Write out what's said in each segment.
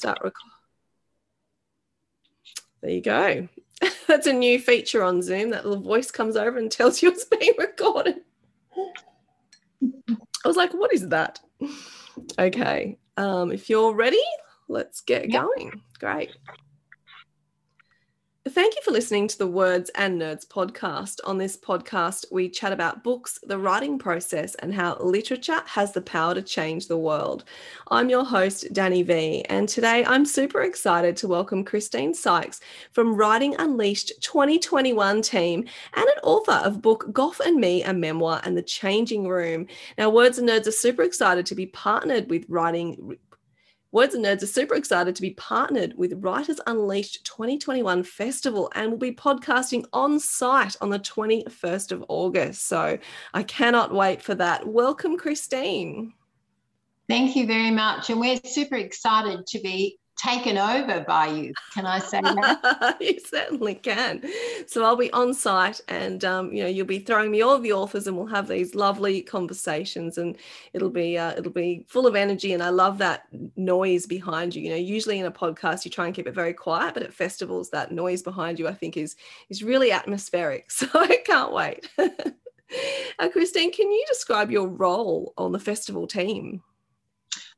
Start record. There you go. That's a new feature on Zoom. That little voice comes over and tells you it's being recorded. I was like, what is that? Okay. Um, if you're ready, let's get yep. going. Great. Thank you for listening to the Words and Nerds podcast. On this podcast, we chat about books, the writing process, and how literature has the power to change the world. I'm your host, Danny V, and today I'm super excited to welcome Christine Sykes from Writing Unleashed 2021 team and an author of book Gough and Me, a memoir, and The Changing Room. Now, Words and Nerds are super excited to be partnered with Writing Words and Nerds are super excited to be partnered with Writers Unleashed 2021 Festival and will be podcasting on site on the 21st of August. So I cannot wait for that. Welcome, Christine. Thank you very much. And we're super excited to be taken over by you. Can I say that? you certainly can. So I'll be on site, and um, you know you'll be throwing me all the authors, and we'll have these lovely conversations, and it'll be uh, it'll be full of energy. And I love that noise behind you. You know, usually in a podcast you try and keep it very quiet, but at festivals that noise behind you I think is is really atmospheric. So I can't wait. uh, Christine, can you describe your role on the festival team?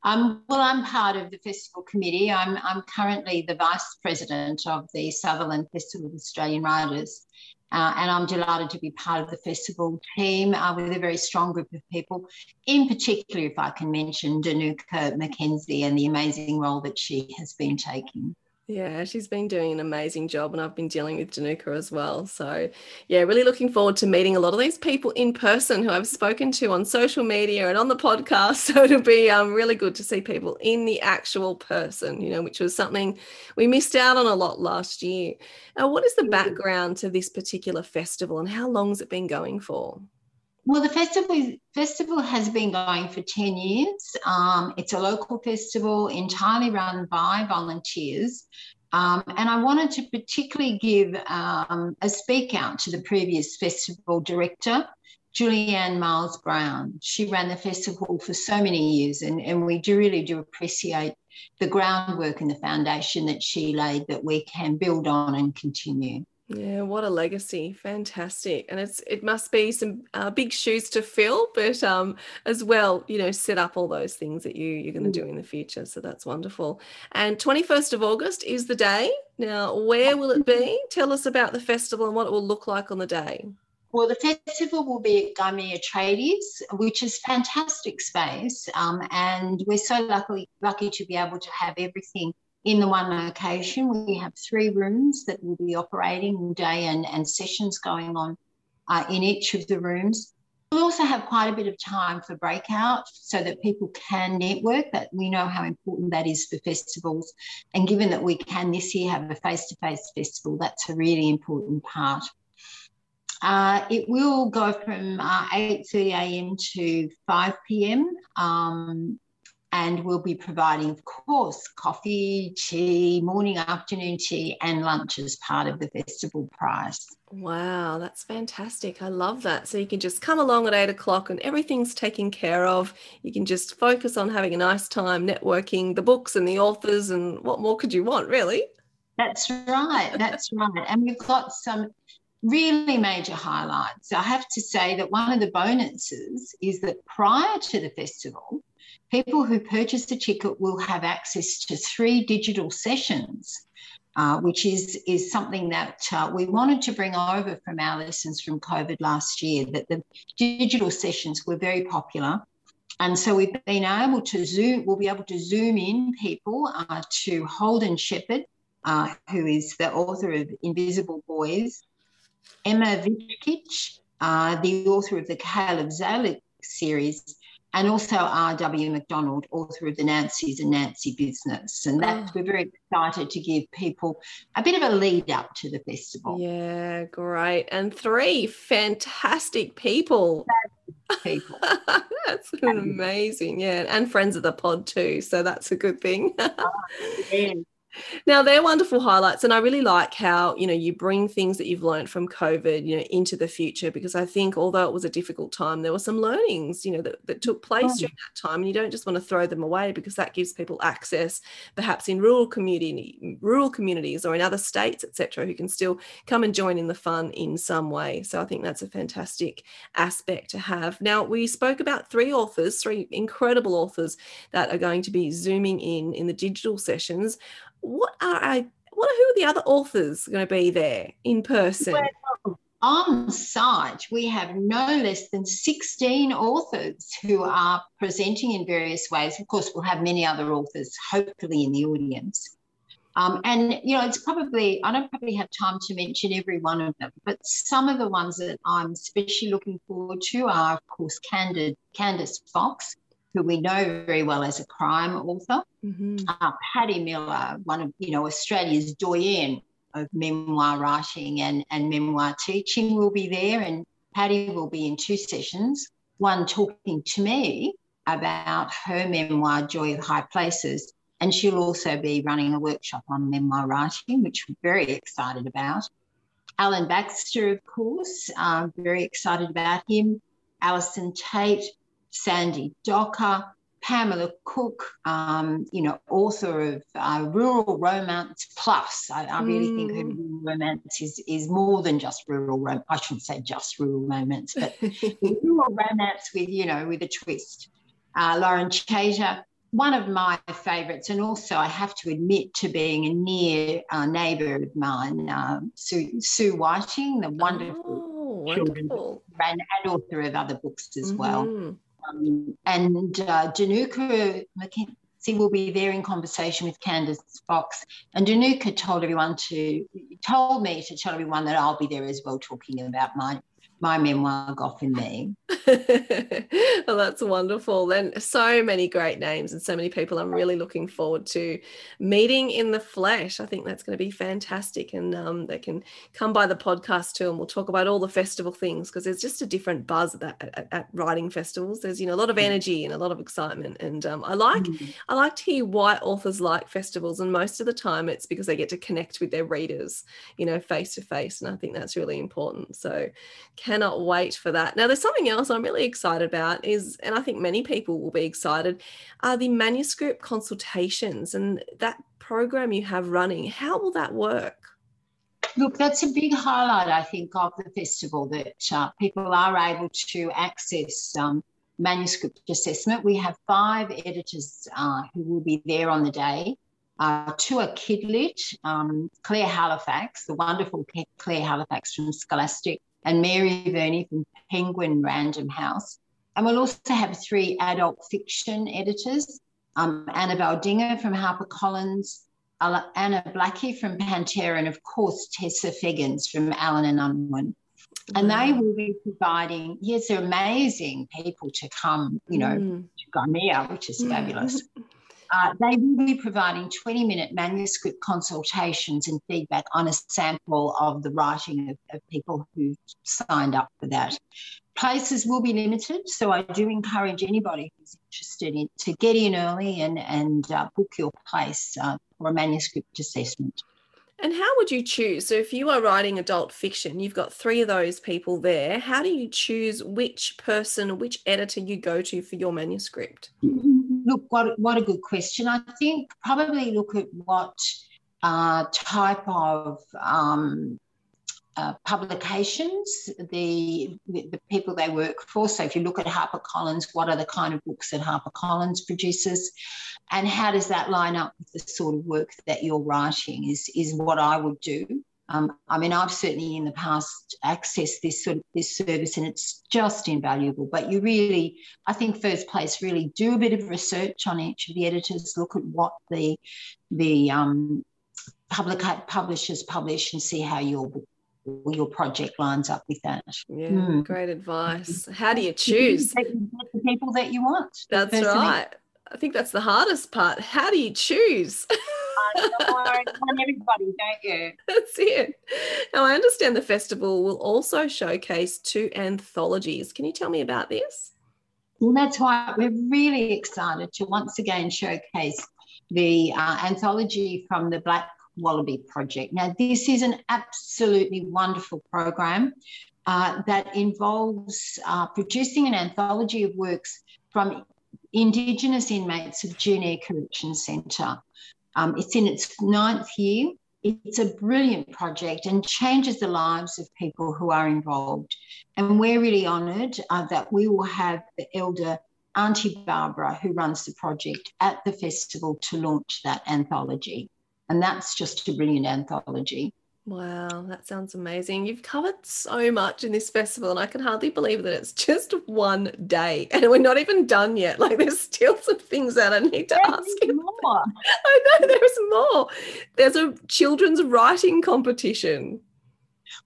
Um, well, I'm part of the festival committee. I'm, I'm currently the vice president of the Sutherland Festival of Australian Writers. Uh, and I'm delighted to be part of the festival team uh, with a very strong group of people. In particular, if I can mention Dinuka McKenzie and the amazing role that she has been taking. Yeah, she's been doing an amazing job, and I've been dealing with Dinuka as well. So, yeah, really looking forward to meeting a lot of these people in person who I've spoken to on social media and on the podcast. So, it'll be um, really good to see people in the actual person, you know, which was something we missed out on a lot last year. Now, what is the background to this particular festival, and how long has it been going for? Well, the festival festival has been going for ten years. Um, it's a local festival entirely run by volunteers, um, and I wanted to particularly give um, a speak out to the previous festival director, Julianne Miles Brown. She ran the festival for so many years, and, and we do really do appreciate the groundwork and the foundation that she laid that we can build on and continue. Yeah, what a legacy! Fantastic, and it's it must be some uh, big shoes to fill, but um, as well, you know, set up all those things that you you're going to mm. do in the future. So that's wonderful. And 21st of August is the day. Now, where will it be? Tell us about the festival and what it will look like on the day. Well, the festival will be at Gymea Tradies, which is fantastic space, um, and we're so lucky lucky to be able to have everything in the one location. We have three rooms that will be operating day and, and sessions going on uh, in each of the rooms. We'll also have quite a bit of time for breakout so that people can network. That we know how important that is for festivals. And given that we can this year have a face to face festival, that's a really important part. Uh, it will go from uh, 8.30 a.m. to 5 p.m. Um, and we'll be providing, of course, coffee, tea, morning, afternoon tea, and lunch as part of the festival price. Wow, that's fantastic. I love that. So you can just come along at eight o'clock and everything's taken care of. You can just focus on having a nice time, networking the books and the authors, and what more could you want, really? That's right. That's right. And we've got some really major highlights. I have to say that one of the bonuses is that prior to the festival, people who purchase a ticket will have access to three digital sessions, uh, which is, is something that uh, we wanted to bring over from our lessons from COVID last year, that the digital sessions were very popular. And so we've been able to zoom, we'll be able to zoom in people uh, to Holden Sheppard, uh, who is the author of Invisible Boys, Emma Viskic, uh, the author of the Caleb Zelic series, and also R.W. McDonald, author of the Nancys and Nancy Business. And that oh. we're very excited to give people a bit of a lead up to the festival. Yeah, great. And three fantastic people. People. that's amazing. Yeah. And friends of the pod too. So that's a good thing. Ah, oh, yeah. Now they're wonderful highlights, and I really like how you know you bring things that you've learned from COVID, you know, into the future because I think although it was a difficult time, there were some learnings, you know, that, that took place oh. during that time, and you don't just want to throw them away because that gives people access, perhaps in rural community, rural communities or in other states, etc., who can still come and join in the fun in some way. So I think that's a fantastic aspect to have. Now we spoke about three authors, three incredible authors that are going to be zooming in in the digital sessions what are I, what who are the other authors going to be there in person? Well, on site, we have no less than 16 authors who are presenting in various ways. Of course, we'll have many other authors, hopefully, in the audience. Um, and you know, it's probably I don't probably have time to mention every one of them, but some of the ones that I'm especially looking forward to are, of course, Candid, Candice Fox, who we know very well as a crime author. Mm-hmm. Uh, Patti Miller, one of you know Australia's doyen of memoir writing and, and memoir teaching, will be there, and Patti will be in two sessions. One talking to me about her memoir, Joy of High Places, and she'll also be running a workshop on memoir writing, which we're very excited about. Alan Baxter, of course, uh, very excited about him. Allison Tait, Sandy Docker, Pamela Cook, um, you know, author of uh, Rural Romance Plus. I, I really mm. think her rural romance is, is more than just rural romance. I shouldn't say just rural romance, but rural romance with, you know, with a twist. Uh, Lauren Chater, one of my favourites, and also I have to admit to being a near uh, neighbour of mine, uh, Sue, Sue Whiting, the wonderful, oh, wonderful. and, and author of other books as mm-hmm. well. Um, and uh, Dinuka McKenzie will be there in conversation with Candice Fox. And Dinuka told everyone to, told me to tell everyone that I'll be there as well talking about my my memoir, Gough and Me. well, that's wonderful. And so many great names and so many people I'm really looking forward to meeting in the flesh. I think that's going to be fantastic. And um, they can come by the podcast too, and we'll talk about all the festival things because there's just a different buzz at, at, at, writing festivals. There's, you know, a lot of mm. energy and a lot of excitement. And um, I like, mm-hmm. I like to hear why authors like festivals. And most of the time it's because they get to connect with their readers, you know, face to face. And I think that's really important. So, can cannot wait for that. Now, there's something else I'm really excited about is, and I think many people will be excited, are the manuscript consultations and that program you have running. How will that work? Look, that's a big highlight, I think, of the festival that uh, people are able to access um, manuscript assessment. We have five editors uh, who will be there on the day. Uh, two are Kidlit, um, Claire Halifax, the wonderful Claire Halifax from Scholastic, and Mary Verney from Penguin Random House. And we'll also have three adult fiction editors um, Annabelle Dinger from HarperCollins, Anna Blackie from Pantera, and of course Tessa Feggans from Allen and Unwin. And they will be providing, yes, they're amazing people to come, you know, mm. to Gymea, which is fabulous. Uh, they will be providing 20 minute manuscript consultations and feedback on a sample of the writing of, of people who signed up for that. Places will be limited, so I do encourage anybody who's interested in to get in early and, and uh, book your place uh, for a manuscript assessment. And how would you choose? So, if you are writing adult fiction, you've got three of those people there. How do you choose which person, which editor you go to for your manuscript? Look, what, what a good question. I think probably look at what uh, type of um, uh, publications the, the, the people they work for. So if you look at HarperCollins, what are the kind of books that HarperCollins produces, and how does that line up with the sort of work that you're writing? Is is what I would do. Um, I mean, I've certainly in the past accessed this sort of this service, and it's just invaluable. But you really, I think, first place, really do a bit of research on each of the editors. Look at what the the um, public publishers publish, and see how your your project lines up with that. Yeah, mm. great advice. How do you choose the people that you want? That's right. I think that's the hardest part. How do you choose? want everybody, don't you? That's it. Now, I understand the festival will also showcase two anthologies. Can you tell me about this? Well, that's why we're really excited to once again showcase the uh, anthology from the Black Wallaby Project. Now, this is an absolutely wonderful program uh, that involves uh, producing an anthology of works from Indigenous inmates of Junee Correction Centre. Um, it's in its ninth year. It's a brilliant project and changes the lives of people who are involved. And we're really honoured uh, that we will have the elder Auntie Barbara, who runs the project, at the festival to launch that anthology. And that's just a brilliant anthology. Wow, that sounds amazing. You've covered so much in this festival, and I can hardly believe that it's just one day and we're not even done yet. Like, there's still some things that I need to there's ask you. More. I know there's more. There's a children's writing competition.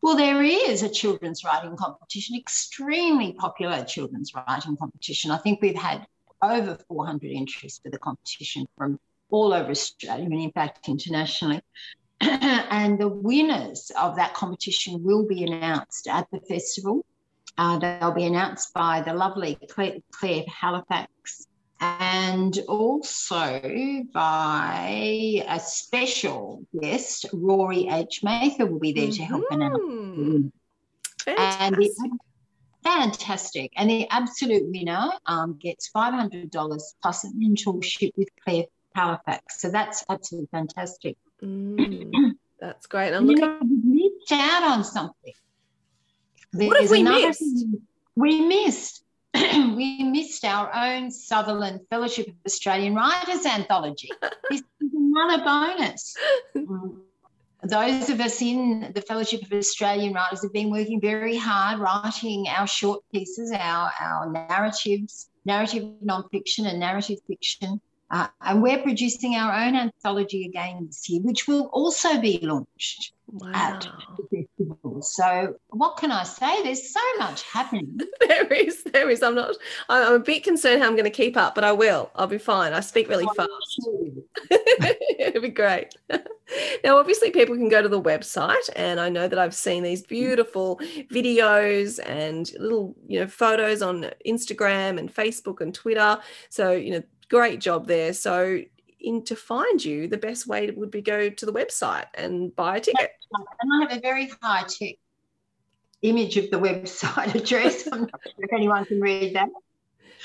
Well, there is a children's writing competition, extremely popular children's writing competition. I think we've had over 400 entries for the competition from all over Australia and, in fact, internationally. and the winners of that competition will be announced at the festival. Uh, they'll be announced by the lovely Claire, Claire Halifax and also by a special guest, Rory H. Mather will be there to help mm-hmm. announce. And the, fantastic. And the absolute winner um, gets $500 plus a mentorship with Claire Halifax. So that's absolutely fantastic. Mm, that's great. I'm looking. You know, we missed out on something. There's what have we missed? We missed. we missed our own Sutherland Fellowship of Australian Writers anthology. this is another bonus. Mm. Those of us in the Fellowship of Australian Writers have been working very hard writing our short pieces, our, our narratives, narrative nonfiction and narrative fiction uh, and we're producing our own anthology again this year, which will also be launched wow. at the festival. So, what can I say? There's so much happening. there is, there is. I'm not. I'm a bit concerned how I'm going to keep up, but I will. I'll be fine. I speak really fast. It'll be great. now, obviously, people can go to the website, and I know that I've seen these beautiful videos and little, you know, photos on Instagram and Facebook and Twitter. So, you know great job there. So in to find you, the best way would be go to the website and buy a ticket. And I have a very high tech image of the website address. I'm not sure if anyone can read that.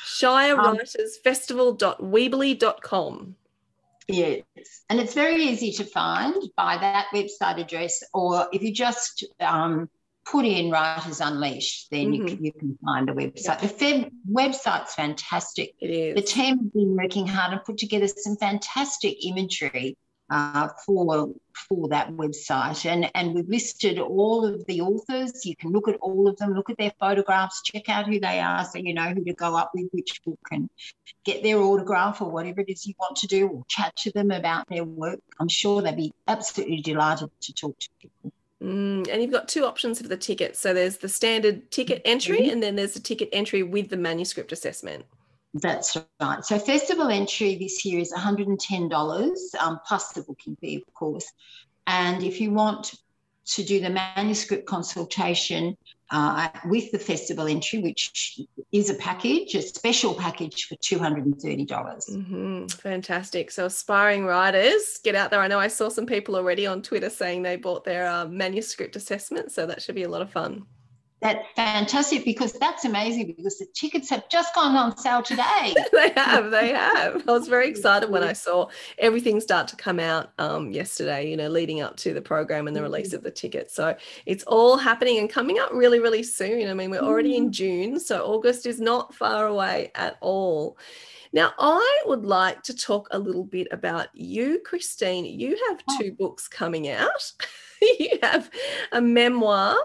ShireWritersFestival.weebly.com. Yes, and it's very easy to find by that website address, or if you just um, put in Writers Unleashed, then mm-hmm. you, can, you can find the website. The Feb website's fantastic. It is. The team have been working hard and put together some fantastic imagery uh, for for that website, and and we've listed all of the authors. You can look at all of them, look at their photographs, check out who they are, so you know who to go up with which book, and get their autograph or whatever it is you want to do, or chat to them about their work. I'm sure they'd be absolutely delighted to talk to people. Mm, and you've got two options for the ticket. So there's the standard ticket entry, mm-hmm. and then there's the ticket entry with the manuscript assessment. That's right. So festival entry this year is $110 um, plus the booking fee, of course. And if you want to do the manuscript consultation uh, with the festival entry, which is a package, a special package for 230. dollars mm hmm Fantastic. So, aspiring writers, get out there. I know I saw some people already on Twitter saying they bought their uh, manuscript assessment. So, that should be a lot of fun. That's fantastic because that's amazing because the tickets have just gone on sale today. they have, they have. I was very excited when I saw everything start to come out um, yesterday, you know, leading up to the program and the release mm-hmm. of the tickets. So it's all happening and coming up really, really soon. I mean, we're already in mm. June, so August is not far away at all. Now, I would like to talk a little bit about you, Christine. You have oh. two books coming out. you have a memoir.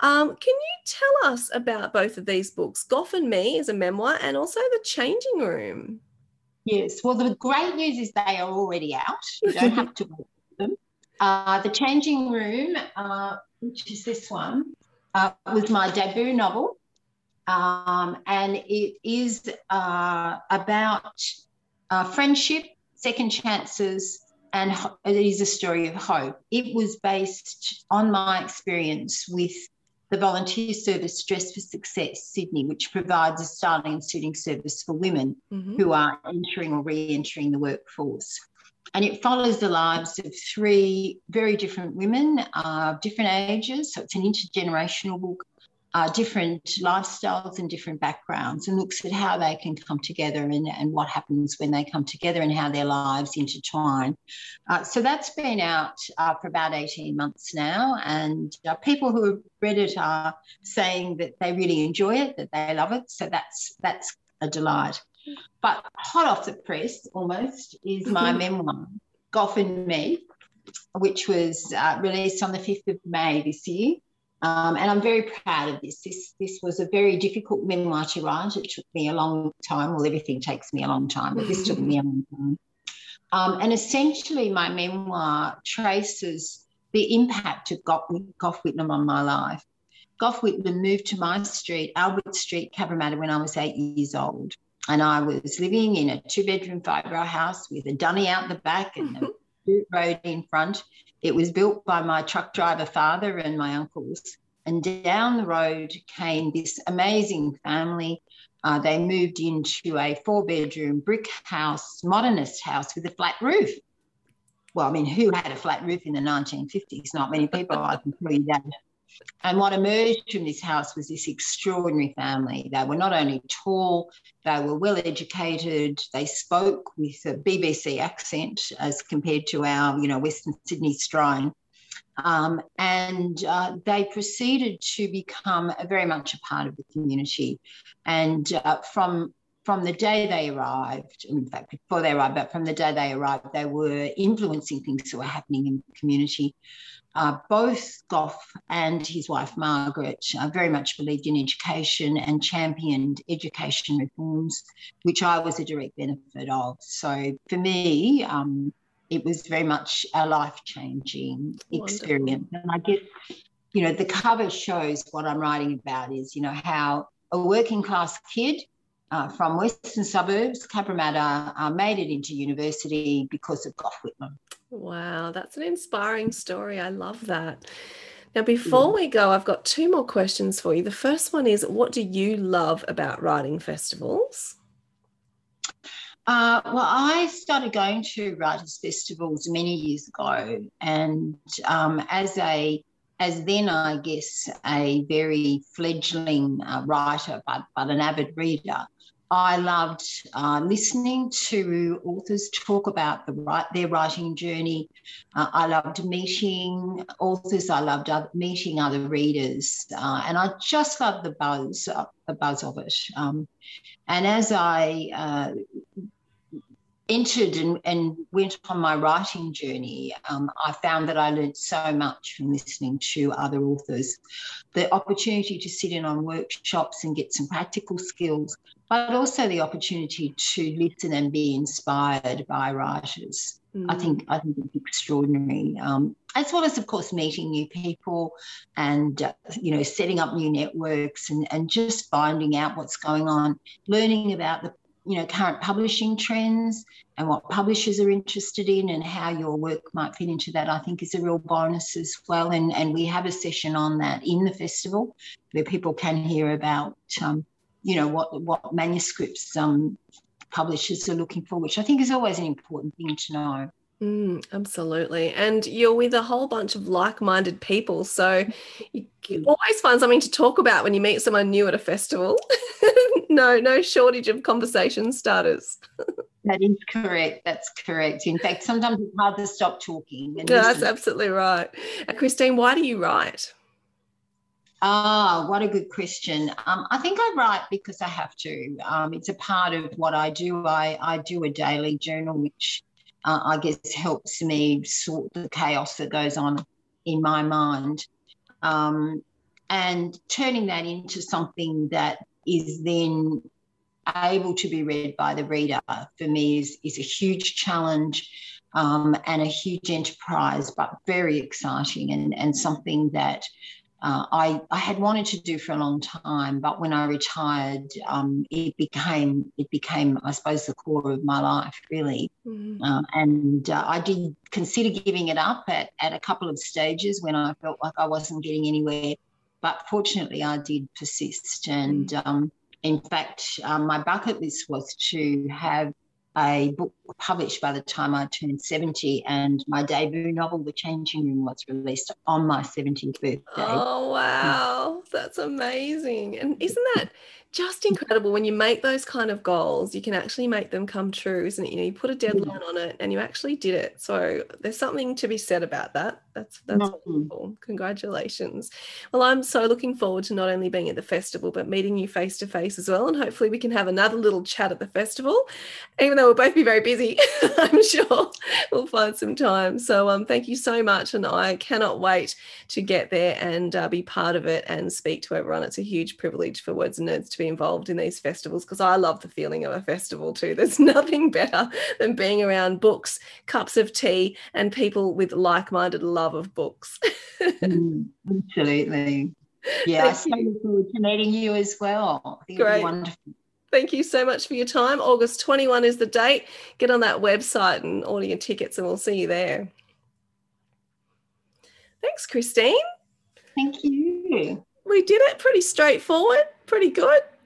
Um, can you tell us about both of these books? Gough and Me is a memoir, and also The Changing Room. Yes. Well, the great news is they are already out. You don't have to wait for them. Uh, the Changing Room, uh, which is this one, uh, was my debut novel. Um, and it is uh, about uh, friendship, second chances, and it is a story of hope. It was based on my experience with the volunteer service Dress for Success Sydney, which provides a styling and suiting service for women mm-hmm. who are entering or re entering the workforce. and it follows the lives of three very different women of uh, different ages. So it's an intergenerational book uh, different lifestyles and different backgrounds and looks at how they can come together and, and what happens when they come together and how their lives intertwine. Uh, so that's been out uh, for about 18 months now. And uh, people who have read it are saying that they really enjoy it, that they love it. So that's, that's a delight. But hot off the press almost is my memoir, Gough and Me, which was uh, released on the 5th of May this year. Um, and I'm very proud of this. This this was a very difficult memoir to write. It took me a long time. Well, everything takes me a long time, but this took me a long time. Um, and essentially, my memoir traces the impact of Gough, Whitlam on my life. Gough Whitlam moved to my street, Albert Street, Cabramatta, when I was eight years old. And I was living in a two bedroom, fibro house with a dunny out the back and a dirt road in front. It was built by my truck driver father and my uncles. And down the road came this amazing family. Uh, they moved into a four bedroom brick house, modernist house with a flat roof. Well, I mean, who had a flat roof in the 1950s? Not many people, I can tell you that. And what emerged from this house was this extraordinary family. They were not only tall, they were well educated, they spoke with a BBC accent as compared to our, you know, Western Sydney strine. Um, and uh, they proceeded to become very much a part of the community. And uh, from from the day they arrived, in fact, before they arrived, but from the day they arrived, they were influencing things that were happening in the community. Uh, both Gough and his wife Margaret uh, very much believed in education and championed education reforms, which I was a direct benefit of. So for me, um, it was very much a life changing experience. And I guess, you know, the cover shows what I'm writing about is, you know, how a working class kid uh, from western suburbs, Cabramatta, uh, made it into university because of Gough Whitlam. Wow, that's an inspiring story. I love that. Now, before yeah. we go, I've got two more questions for you. The first one is What do you love about writing festivals? Uh, well, I started going to writers' festivals many years ago, and um, as a as then I guess a very fledgling uh, writer, but but an avid reader, I loved uh, listening to authors talk about the their writing journey. Uh, I loved meeting authors. I loved other, meeting other readers, uh, and I just loved the buzz, the buzz of it. Um, and as I uh, entered and, and, went on my writing journey, um, I found that I learned so much from listening to other authors. The opportunity to sit in on workshops and get some practical skills, but also the opportunity to listen and be inspired by writers. Mm. I think I think it's extraordinary, um, as well as of course meeting new people and uh, you know setting up new networks and and just finding out what's going on, learning about the you know current publishing trends and what publishers are interested in and how your work might fit into that i think is a real bonus as well. And and we have a session on that in the festival where people can hear about um, you know what what manuscripts um, publishers are looking for which i think is always an important thing to know Mm, absolutely. And you're with a whole bunch of like minded people. So you always find something to talk about when you meet someone new at a festival. no, no shortage of conversation starters. that is correct. That's correct. In fact, sometimes it's hard to stop talking. No, that's absolutely right. And Christine, why do you write? Ah, what a good question. Um, I think I write because I have to. Um, it's a part of what I do. I, I do a daily journal, which uh, I guess helps me sort the chaos that goes on in my mind. Um, and turning that into something that is then able to be read by the reader for me is, is a huge challenge um, and a huge enterprise, but very exciting and, and something that uh, I, I had wanted to do for a long time, but when I retired, um, it became it became I suppose the core of my life really, mm-hmm. uh, and uh, I did consider giving it up at, at a couple of stages when I felt like I wasn't getting anywhere, but fortunately I did persist, and mm-hmm. um, in fact um, my bucket list was to have a book published by the time I turned 70, and my debut novel, The Changing Room, was released on my 70th birthday. Oh, wow. That's amazing. And isn't that just incredible when you make those kind of goals you can actually make them come true isn't it you know you put a deadline on it and you actually did it so there's something to be said about that that's that's mm-hmm. wonderful. Congratulations. Well i'm so looking forward to not only being at the festival but meeting you face to face as well and hopefully we can have another little chat at the festival even though we'll both be very busy i'm sure. We'll find some time. So um thank you so much and i cannot wait to get there and uh, be part of it and speak to everyone. It's a huge privilege for words and nerds to be involved in these festivals because I love the feeling of a festival too. There's nothing better than being around books, cups of tea, and people with like minded love of books. mm, absolutely. Yeah, I so look forward to meeting you as well. Great. Wonderful. Thank you so much for your time. August 21 is the date. Get on that website and order your tickets, and we'll see you there. Thanks, Christine. Thank you. We did it pretty straightforward, pretty good.